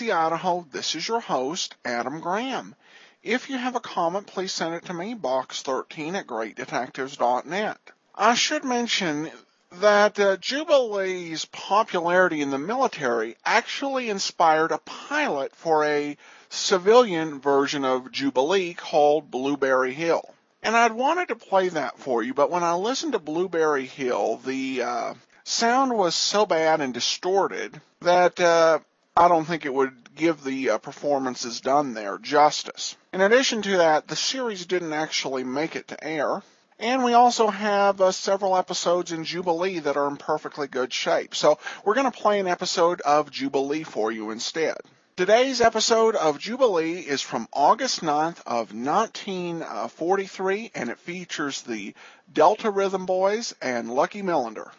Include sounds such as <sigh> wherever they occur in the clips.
Idaho. This is your host, Adam Graham. If you have a comment, please send it to me, box13 at greatdetectives.net. I should mention that uh, Jubilee's popularity in the military actually inspired a pilot for a civilian version of Jubilee called Blueberry Hill. And I'd wanted to play that for you, but when I listened to Blueberry Hill, the uh, sound was so bad and distorted that uh, I don't think it would give the uh, performances done there justice. In addition to that, the series didn't actually make it to air. And we also have uh, several episodes in Jubilee that are in perfectly good shape. So we're going to play an episode of Jubilee for you instead. Today's episode of Jubilee is from August 9th of 1943 and it features the Delta Rhythm Boys and Lucky Millinder.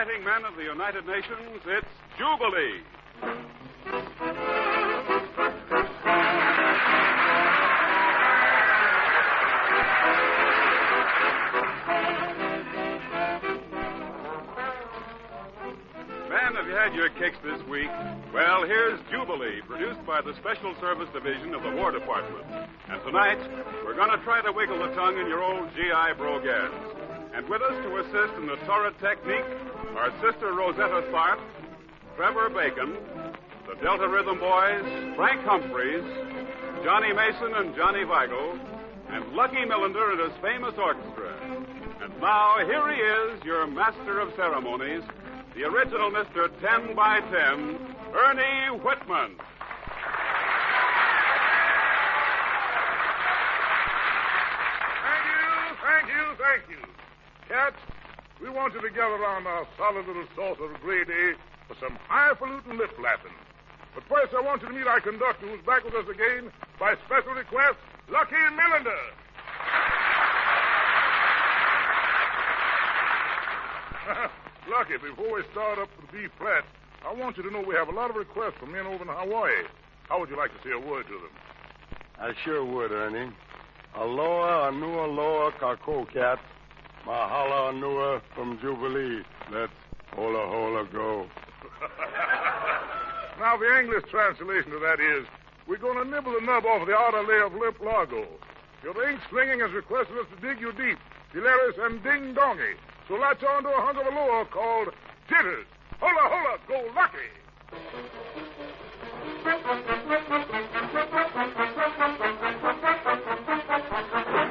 Fighting men of the United Nations, it's Jubilee. Men, have you had your kicks this week? Well, here's Jubilee, produced by the Special Service Division of the War Department. And tonight, we're going to try to wiggle the tongue in your old GI brogans. And with us to assist in the torrid technique are Sister Rosetta Tharpe, Trevor Bacon, the Delta Rhythm Boys, Frank Humphreys, Johnny Mason and Johnny Weigel, and Lucky Millinder and his famous orchestra. And now, here he is, your master of ceremonies, the original Mr. 10 by 10, Ernie Whitman. Thank you, thank you, thank you. Cats, we want you to gather around our solid little saucer of grade for some highfalutin lip flapping. But first, I want you to meet our conductor, who's back with us again by special request, Lucky Millinder. <laughs> Lucky, before we start up the B flat, I want you to know we have a lot of requests from men over in Hawaii. How would you like to say a word to them? I sure would, Ernie. Aloha, anua, aloha, kako, cat. Mahala Nua from Jubilee. Let's hola hola go. <laughs> now, the English translation of that is, we're going to nibble the nub off the outer layer of Lip Largo. Your ink slinging has requested us to dig you deep, hilarious and ding dongy. So latch on to a hunk of a lure called Jitters. Hola hola, go lucky. Thank <laughs> you.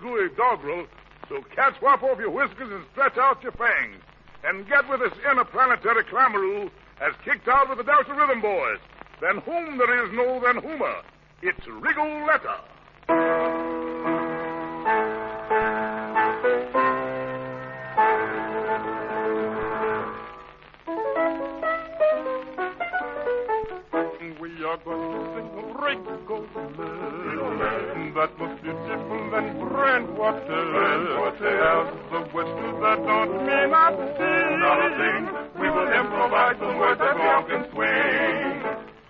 Gooey doggerel, so cat swap off your whiskers and stretch out your fangs. And get with this interplanetary clamaroo as kicked out with the Delta Rhythm Boys. Than whom there is no than whomer. It's Rigoletta. Don't a thing. Not a thing. We will improvise some words that walk and swing.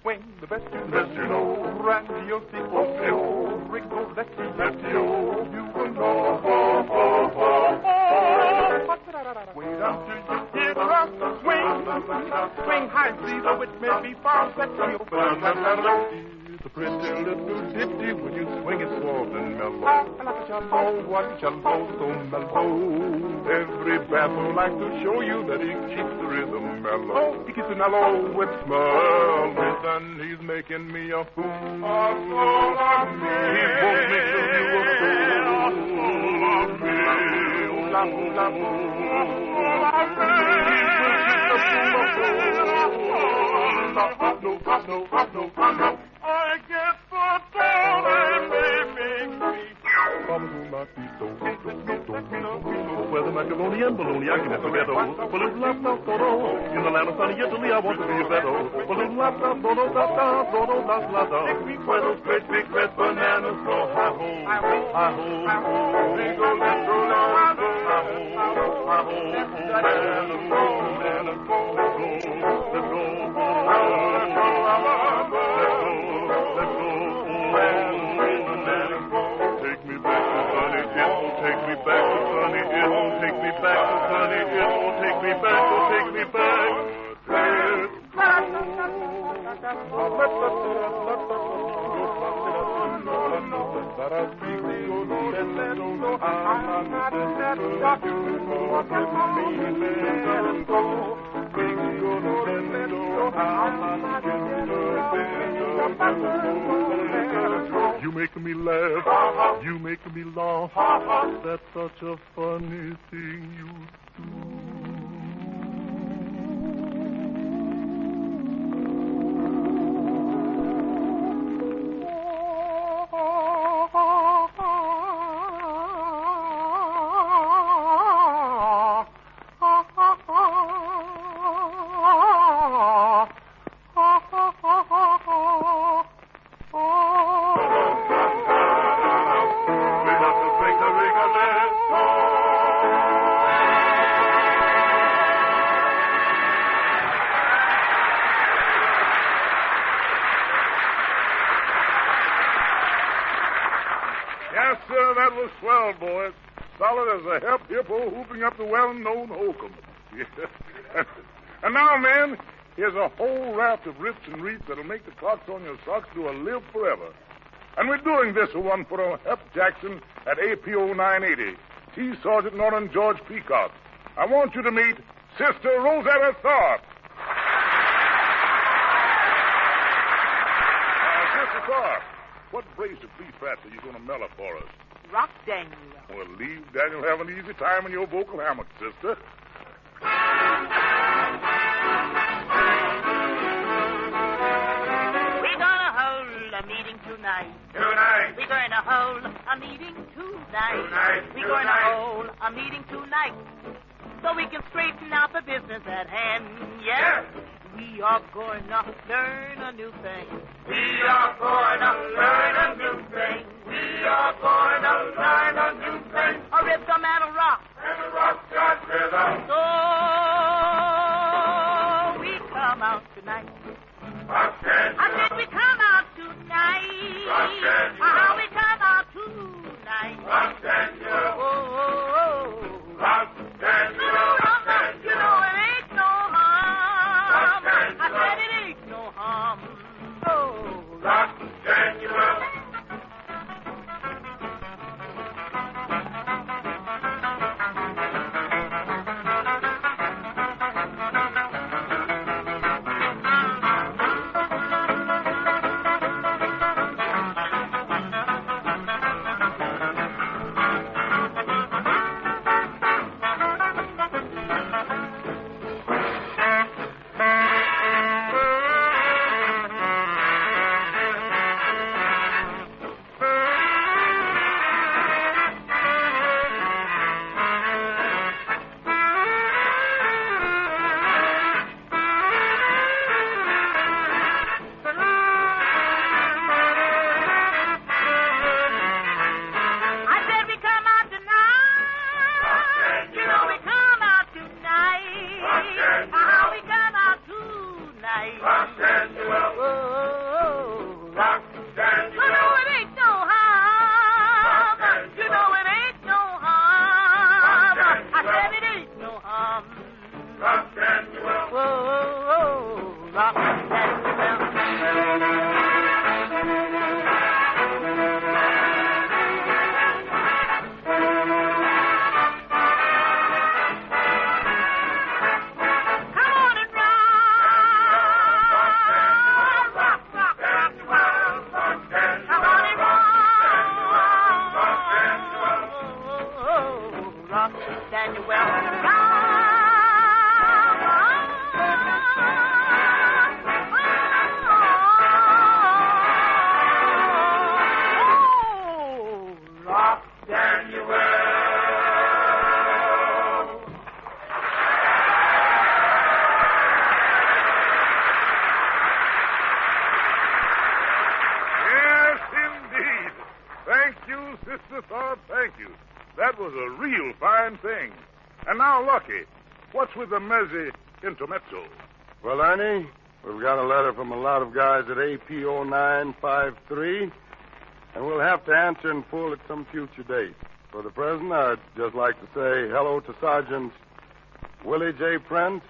Swing the best you, best you know. Radio C-O-C-O. Rigolette. Letty-O. You will know. Oh, oh, oh, oh. Wait until you hear us swing. Swing high, see though it may be far set from your pretty little ditty when you swing it soft and mellow. Oh, what cello so mellow. Every bass would like to show you that he keeps the rhythm mellow. He keeps it mellow with smile. And he's making me a fool. A fool of me. He won't make you a fool. A fool of me. La, la, I Where the macaroni and bologna, I can have spaghetto. Balloon la la do In the land of sunny Italy, I want to be a better. Balloon la la do do da da do do da la da. Where those red bananas grow. Hi ho, hi ho, we go let's go let's go. Hi ho, hi ho, bananas grow, bananas let's go, let's go, let's go, back oh, to sunny, it will take me back oh, to sunny, it will take me back, will take me back. You make me laugh, you make me laugh. That's such a funny thing you Yes, sir, that was swell, boys. Solid as a hep hippo hooping up the well-known hokum. <laughs> and now, men, here's a whole raft of rips and reefs that'll make the clocks on your socks do a live forever. And we're doing this one for a Hep Jackson at APO 980, T. Sergeant Norton George Peacock. I want you to meet Sister Rosetta Tharpe. Uh, Sister Tharpe, what brace of beef fats are going to mellow for us? Rock Daniel. Well, leave Daniel have an easy time in your vocal hammock, sister. We're gonna hold a meeting tonight. Tonight. We're gonna hold a meeting tonight. Tonight, We're gonna hold a meeting tonight. So we can straighten out the business at hand. Yes. We are gonna learn a new thing. We are gonna with the Mezzi intermezzo? Well, Ernie, we've got a letter from a lot of guys at AP0953, and we'll have to answer in full at some future date. For the present, I'd just like to say hello to Sergeants Willie J. Prent,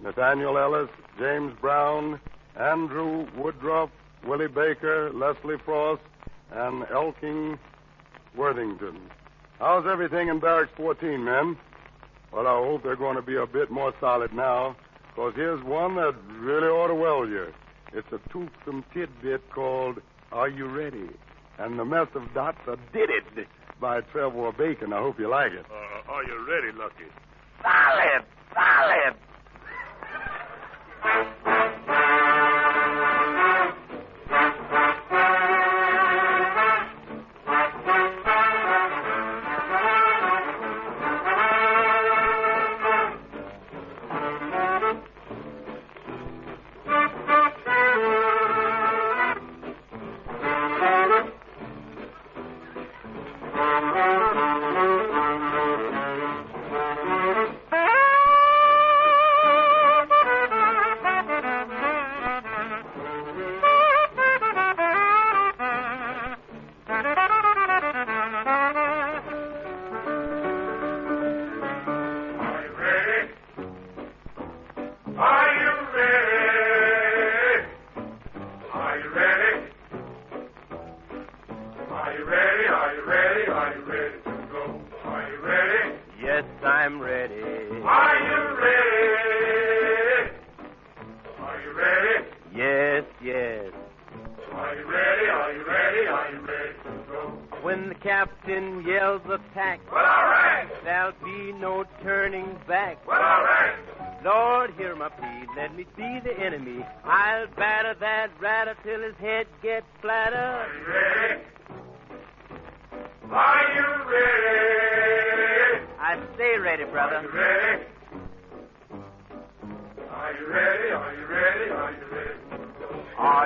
Nathaniel Ellis, James Brown, Andrew Woodruff, Willie Baker, Leslie Frost, and Elking Worthington. How's everything in Barracks 14, men? Well, I hope they're going to be a bit more solid now, because here's one that really ought to well you. It's a toothsome tidbit called Are You Ready? And the mess of dots are Did It by Trevor Bacon. I hope you like it. Uh, are you ready, Lucky? Solid, solid. <laughs>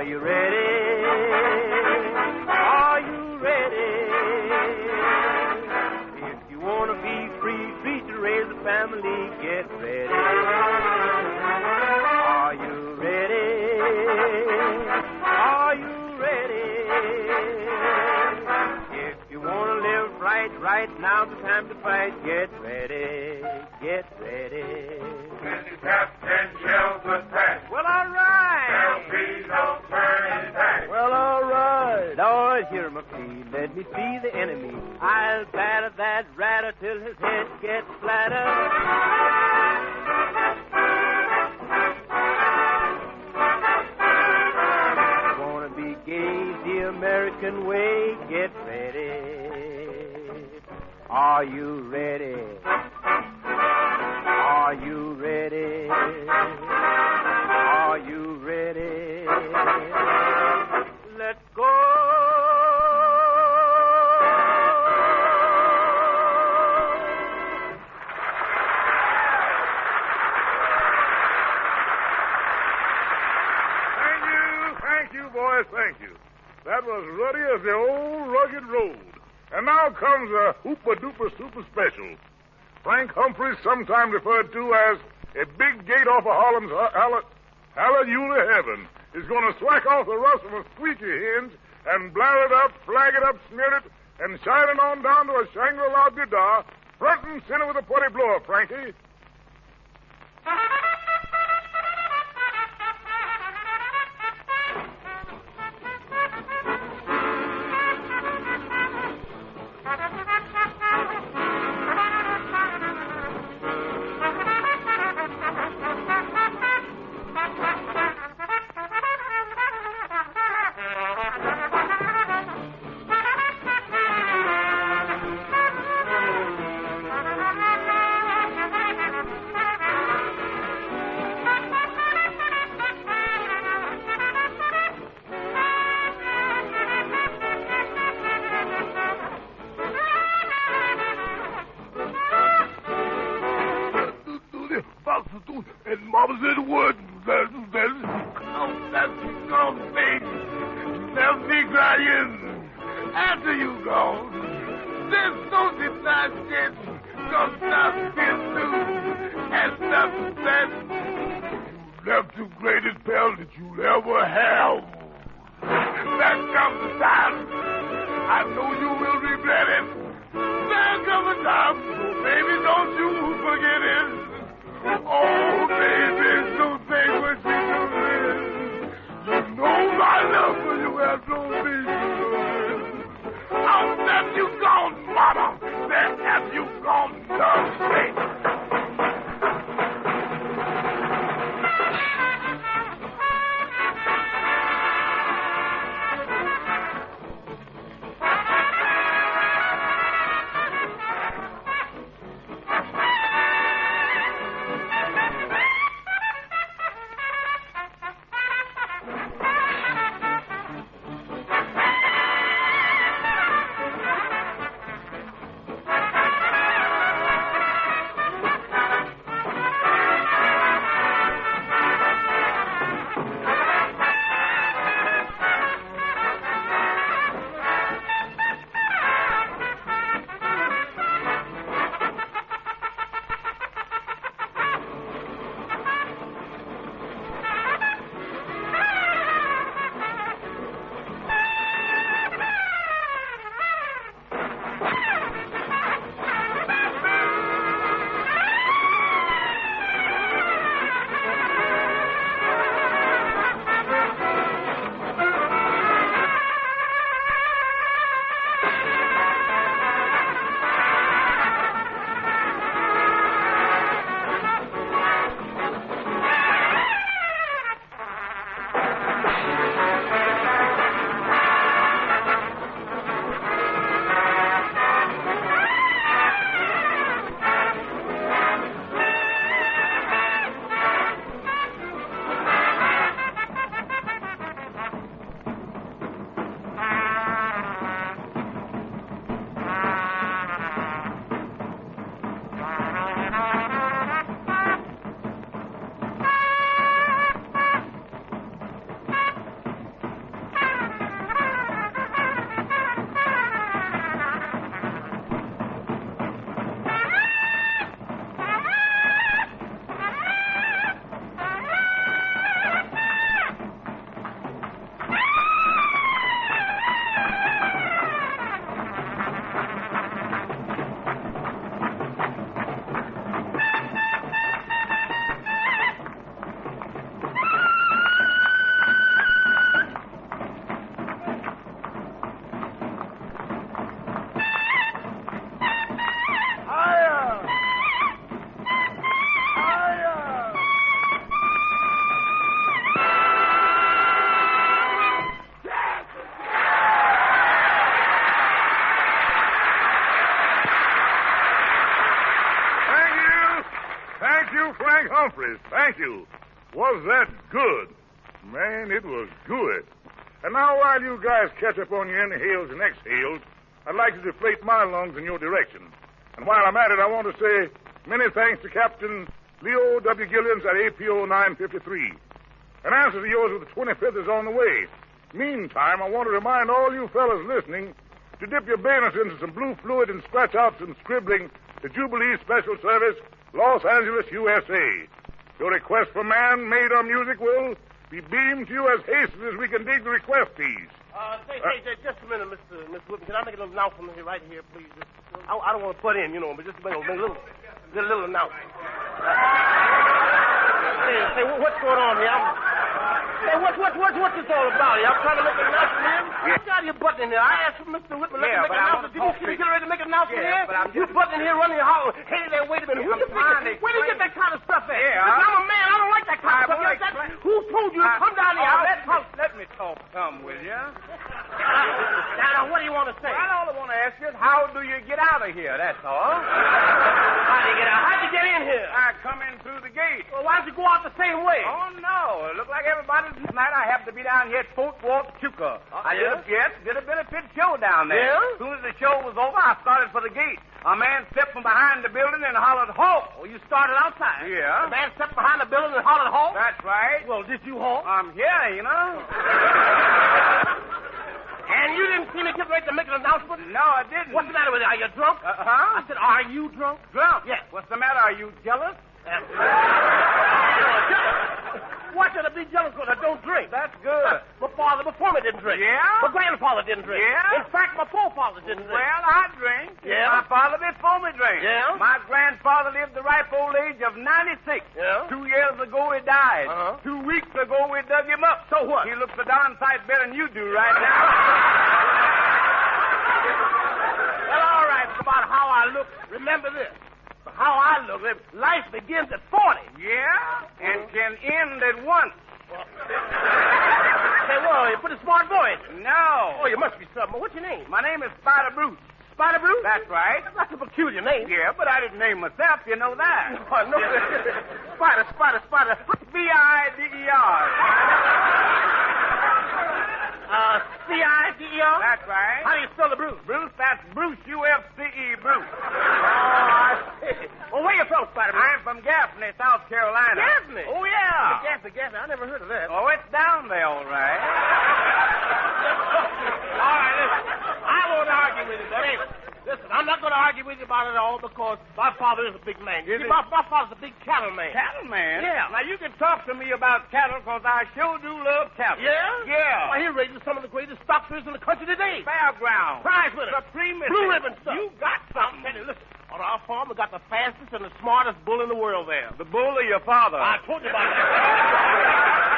Are you ready? You sometimes referred to as a big gate off of Harlem's Hall- Hallelujah Heaven, is going to swack off the rust of a squeaky hinge and blare it up, flag it up, smear it, and shine it on down to a Shangri-La guitar, front and center with a putty blower, Frankie. Thank you, Frank Humphreys. Thank you. Was that good? Man, it was good. And now, while you guys catch up on your inhales and exhales, I'd like to deflate my lungs in your direction. And while I'm at it, I want to say many thanks to Captain Leo W. Gillians at APO 953. An answer to yours with the 25th is on the way. Meantime, I want to remind all you fellas listening to dip your bayonets into some blue fluid and scratch out some scribbling to Jubilee Special Service, Los Angeles, USA. Your request for man-made or music will be beamed to you as hastily as we can dig the request piece. Uh, say, say, say, just a minute, Mr. Mr. Whitman. Can I make a little announcement here, right here, please? Just, I, I don't want to butt in, you know, but just a, little, just little announcement. say, say, what's going on here? I'm, say, what, what, what, what's this all about? I'm trying to make an announcement here. Yeah. What's out here butting in here? I asked Mr. Whitman Yeah, me make but an announcement. Did you, get ready to make an announcement Yeah, here? but I'm you butting in here running your holler. Hey there, wait a minute. Who I'm you thinking? Where do you get that kind of stuff at? Yeah, Listen, I'm a man. I don't like that kind I of stuff. that- Who told you to I- come down here? Oh, let, me, let me talk some, will you? <laughs> Now, now, what do you want to say? Well, all I want to ask you is how do you get out of here? That's all. <laughs> How'd you get out? How'd you get in here? I come in through the gate. Well, why don't you go out the same way? Oh, no. It looked like everybody tonight. I happened to be down here at Fort Huachuca. I did a, yes, did a benefit show down there. Yeah? As soon as the show was over, I started for the gate. A man stepped from behind the building and hollered, halt. Oh, you started outside. Yeah. The man stepped behind the building and hollered halt? That's right. Well, did you halt? I'm here, you <laughs> know. And you didn't see me get ready to make an announcement? No, I didn't. What's the matter with you? Are you drunk? Uh-huh. I said, are you drunk? Drunk? Yes. What's the matter? Are you jealous? Why should I be jealous because I don't drink? That's good. My father before me didn't drink. Yeah? My grandfather didn't drink. Yeah? In fact, my forefather didn't drink. Well, I drink. Yeah? My father before me drank. Yeah? My grandfather lived the ripe old age of 96. Yeah? Two years ago he died. Uh-huh. Two weeks ago we dug him up. So what? He looks a darn sight better than you do right now. <laughs> Well, all right, about how I look, remember this. How I look, life begins at 40. yeah? And can end at once. Say, well, you put a smart voice. No. Oh, you must be something. What's your name? My name is Spider Bruce. Spider Bruce? That's right. That's a peculiar name. Yeah, but I didn't name myself. You know that. <laughs> Oh, no. <laughs> spider, spider, spider. B-I-D-E-R. <laughs> Uh? That's right. How do you spell the Bruce? Bruce, that's Bruce, U-F-C-E, Bruce. Oh, I see. Well, where you from, Spider Bruce? I'm from Gaffney, South Carolina. Gaffney? Oh, yeah. Gaffney, Gaffney. I never heard of that. Oh, it's down there, all right. <laughs> All right, listen. I won't argue with you, anyway. Listen, I'm not going to argue with you about it all because my father is a big man. See, my, my father's a big cattle man. Cattle man? Yeah. Now, you can talk to me about cattle because I sure do love cattle. Yeah? Yeah. Why, he raises some of the greatest stock fish in the country today. Fairground. Prize winners. Supreme. Blue ribbon stuff. You got something. Listen, on our farm, we got the fastest and the smartest bull in the world there. The bull of your father. I told you about that. <laughs>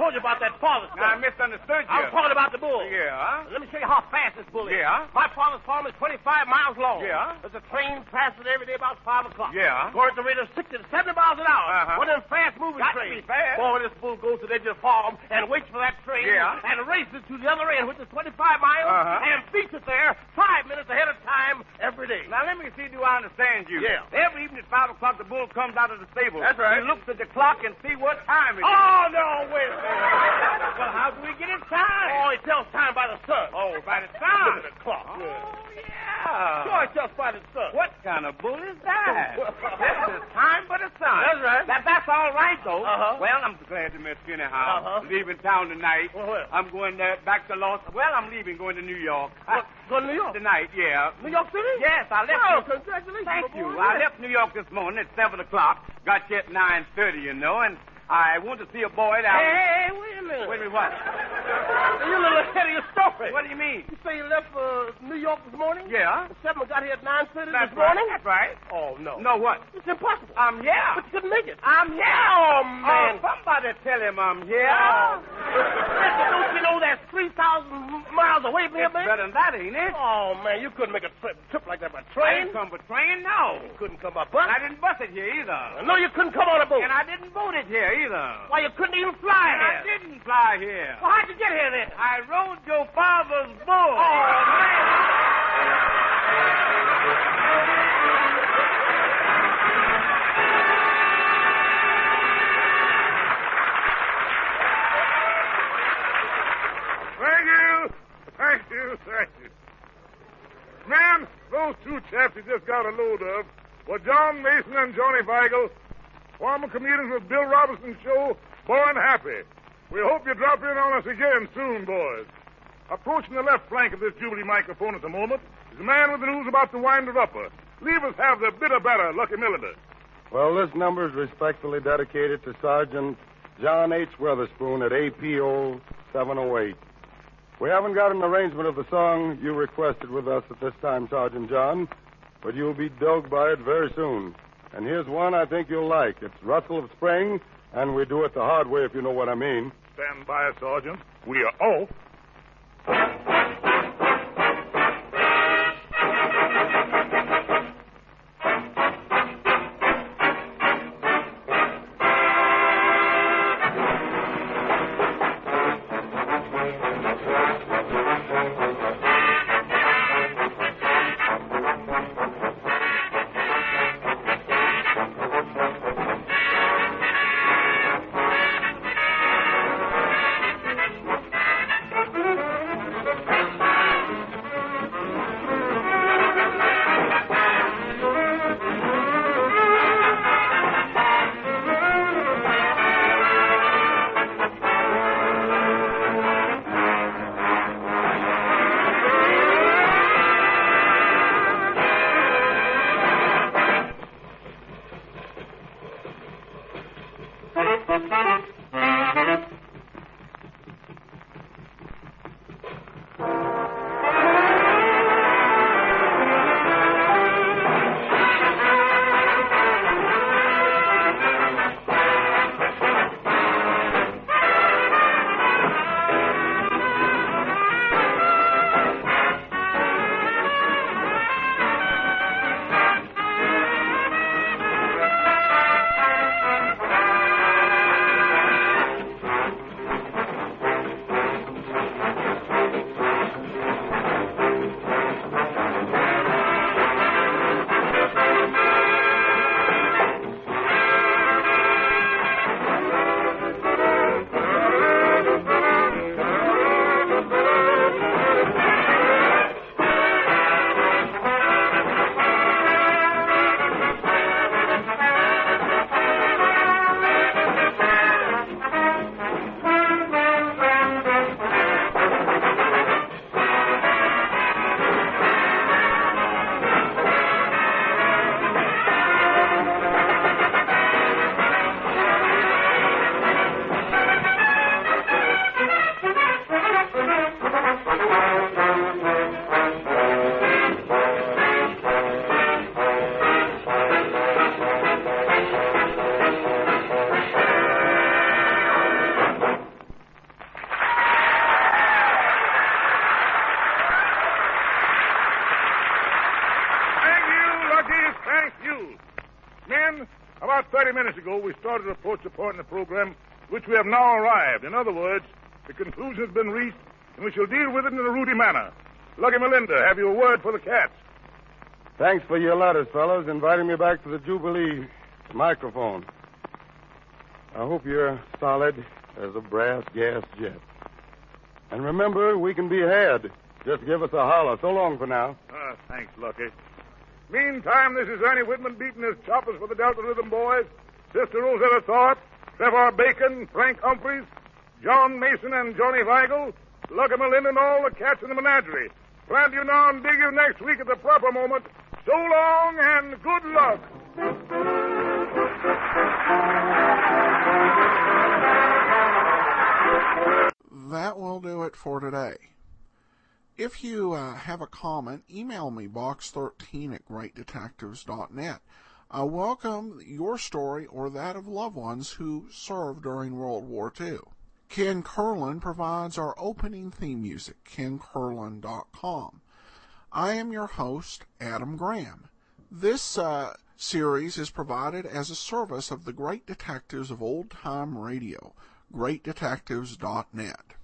I told you about that father I misunderstood you. I was talking about the bull. Yeah. Let me show you how fast this bull is. Yeah. My father's farm is 25 miles long. Yeah. There's a train passing every day about 5 o'clock. Yeah. Going at the rate of 60 to 70 miles an hour. Uh-huh. One of them fast-moving Got to be fast. Boy, this bull goes to the edge of the farm and waits for that train Yeah. and races to the other end, which is 25 miles, Uh-huh. and beats it there five minutes ahead of time every day. Now, let me see, do I understand you? Yeah. Every evening at 5 o'clock, the bull comes out of the stable. That's right. He looks at the clock and see what time it is. Oh, no, wait a minute. Well, how do we get his time? Oh, it tells time by the sun. Oh, by the Look sun. at the clock. Oh, yeah. yeah. Sure, it tells by the sun. What kind of bull is that? <laughs> Well, this is time but the sun. That's right. That, that's all right, though. Uh-huh. Well, I'm glad to meet you anyhow. Uh-huh. Leaving town tonight. Well? I'm going uh, back to Los... Well, I'm leaving, going to New York. What, go to New York? Tonight, yeah. New York City? Yes, I left... Oh, New- congratulations. Thank you. boy. I left New York this morning at 7 o'clock. Got you at 9.30, you know, and I want to see a boy down... Hey, hey, wait a minute. Wait a minute, what? You're a little ahead of your story. What do you mean? You say you left uh, New York this morning? Yeah. At 7 got here at 9.30 That's this right. morning? That's right. Oh, no. No, what? It's impossible. I'm here. But you couldn't make it. I'm here. Oh, Oh, man. somebody tell him I'm here. Listen, don't you know that's 3,000 miles away from here, man? Better than that, ain't it? Oh, man, you couldn't make a trip, trip like that by I train. didn't come by train, no. You couldn't come by bus. And I didn't bus it here either. No, you couldn't come on a boat. And I didn't boat it here either. Why, you couldn't even fly And I didn't fly here. Well, how'd you get here then? I rode your father's bull. Oh, man. Thank you. Thank you. Thank you. Man, those two chaps you just got a load of were John Mason and Johnny Weigel, former comedians with Bill Robinson's show, Born Happy. We hope you drop in on us again soon, boys. Approaching the left flank of this Jubilee microphone at the moment is a man with the news about to wind the winder upper. Leave us have the bitter batter, Lucky Millinder. Well, this number is respectfully dedicated to Sergeant John H. Weatherspoon at APO 708. We haven't got an arrangement of the song you requested with us at this time, Sergeant John, but you'll be dogged by it very soon. And here's one I think you'll like. It's Rustle of Spring, and we do it the hard way if you know what I mean. Stand by, Sergeant. We are off. Started to approach the point in the program which we have now arrived. In other words, the conclusion has been reached, and we shall deal with it in a ruddy manner. Lucky Millinder, have you a word for the cats? Thanks for your letters, fellas, inviting me back to the Jubilee microphone. I hope you're solid as a brass gas jet. And remember, we can be had. Just give us a holler. So long for now. Ah, thanks, Lucky. Meantime, this is Ernie Whitman beating his choppers for the Delta Rhythm Boys, Sister Rosetta Tharpe, Trevor Bacon, Frank Humphreys, John Mason and Johnny Weigel, Millinder and all the cats in the menagerie. Plan you now and dig you next week at the proper moment. So long and good luck. That will do it for today. If you uh, have a comment, email me box13 at greatdetectives.net. I welcome your story or that of loved ones who served during World War II. Ken Curlin provides our opening theme music, kencurlin.com. I am your host, Adam Graham. This uh, series is provided as a service of the great detectives of old time radio, greatdetectives.net.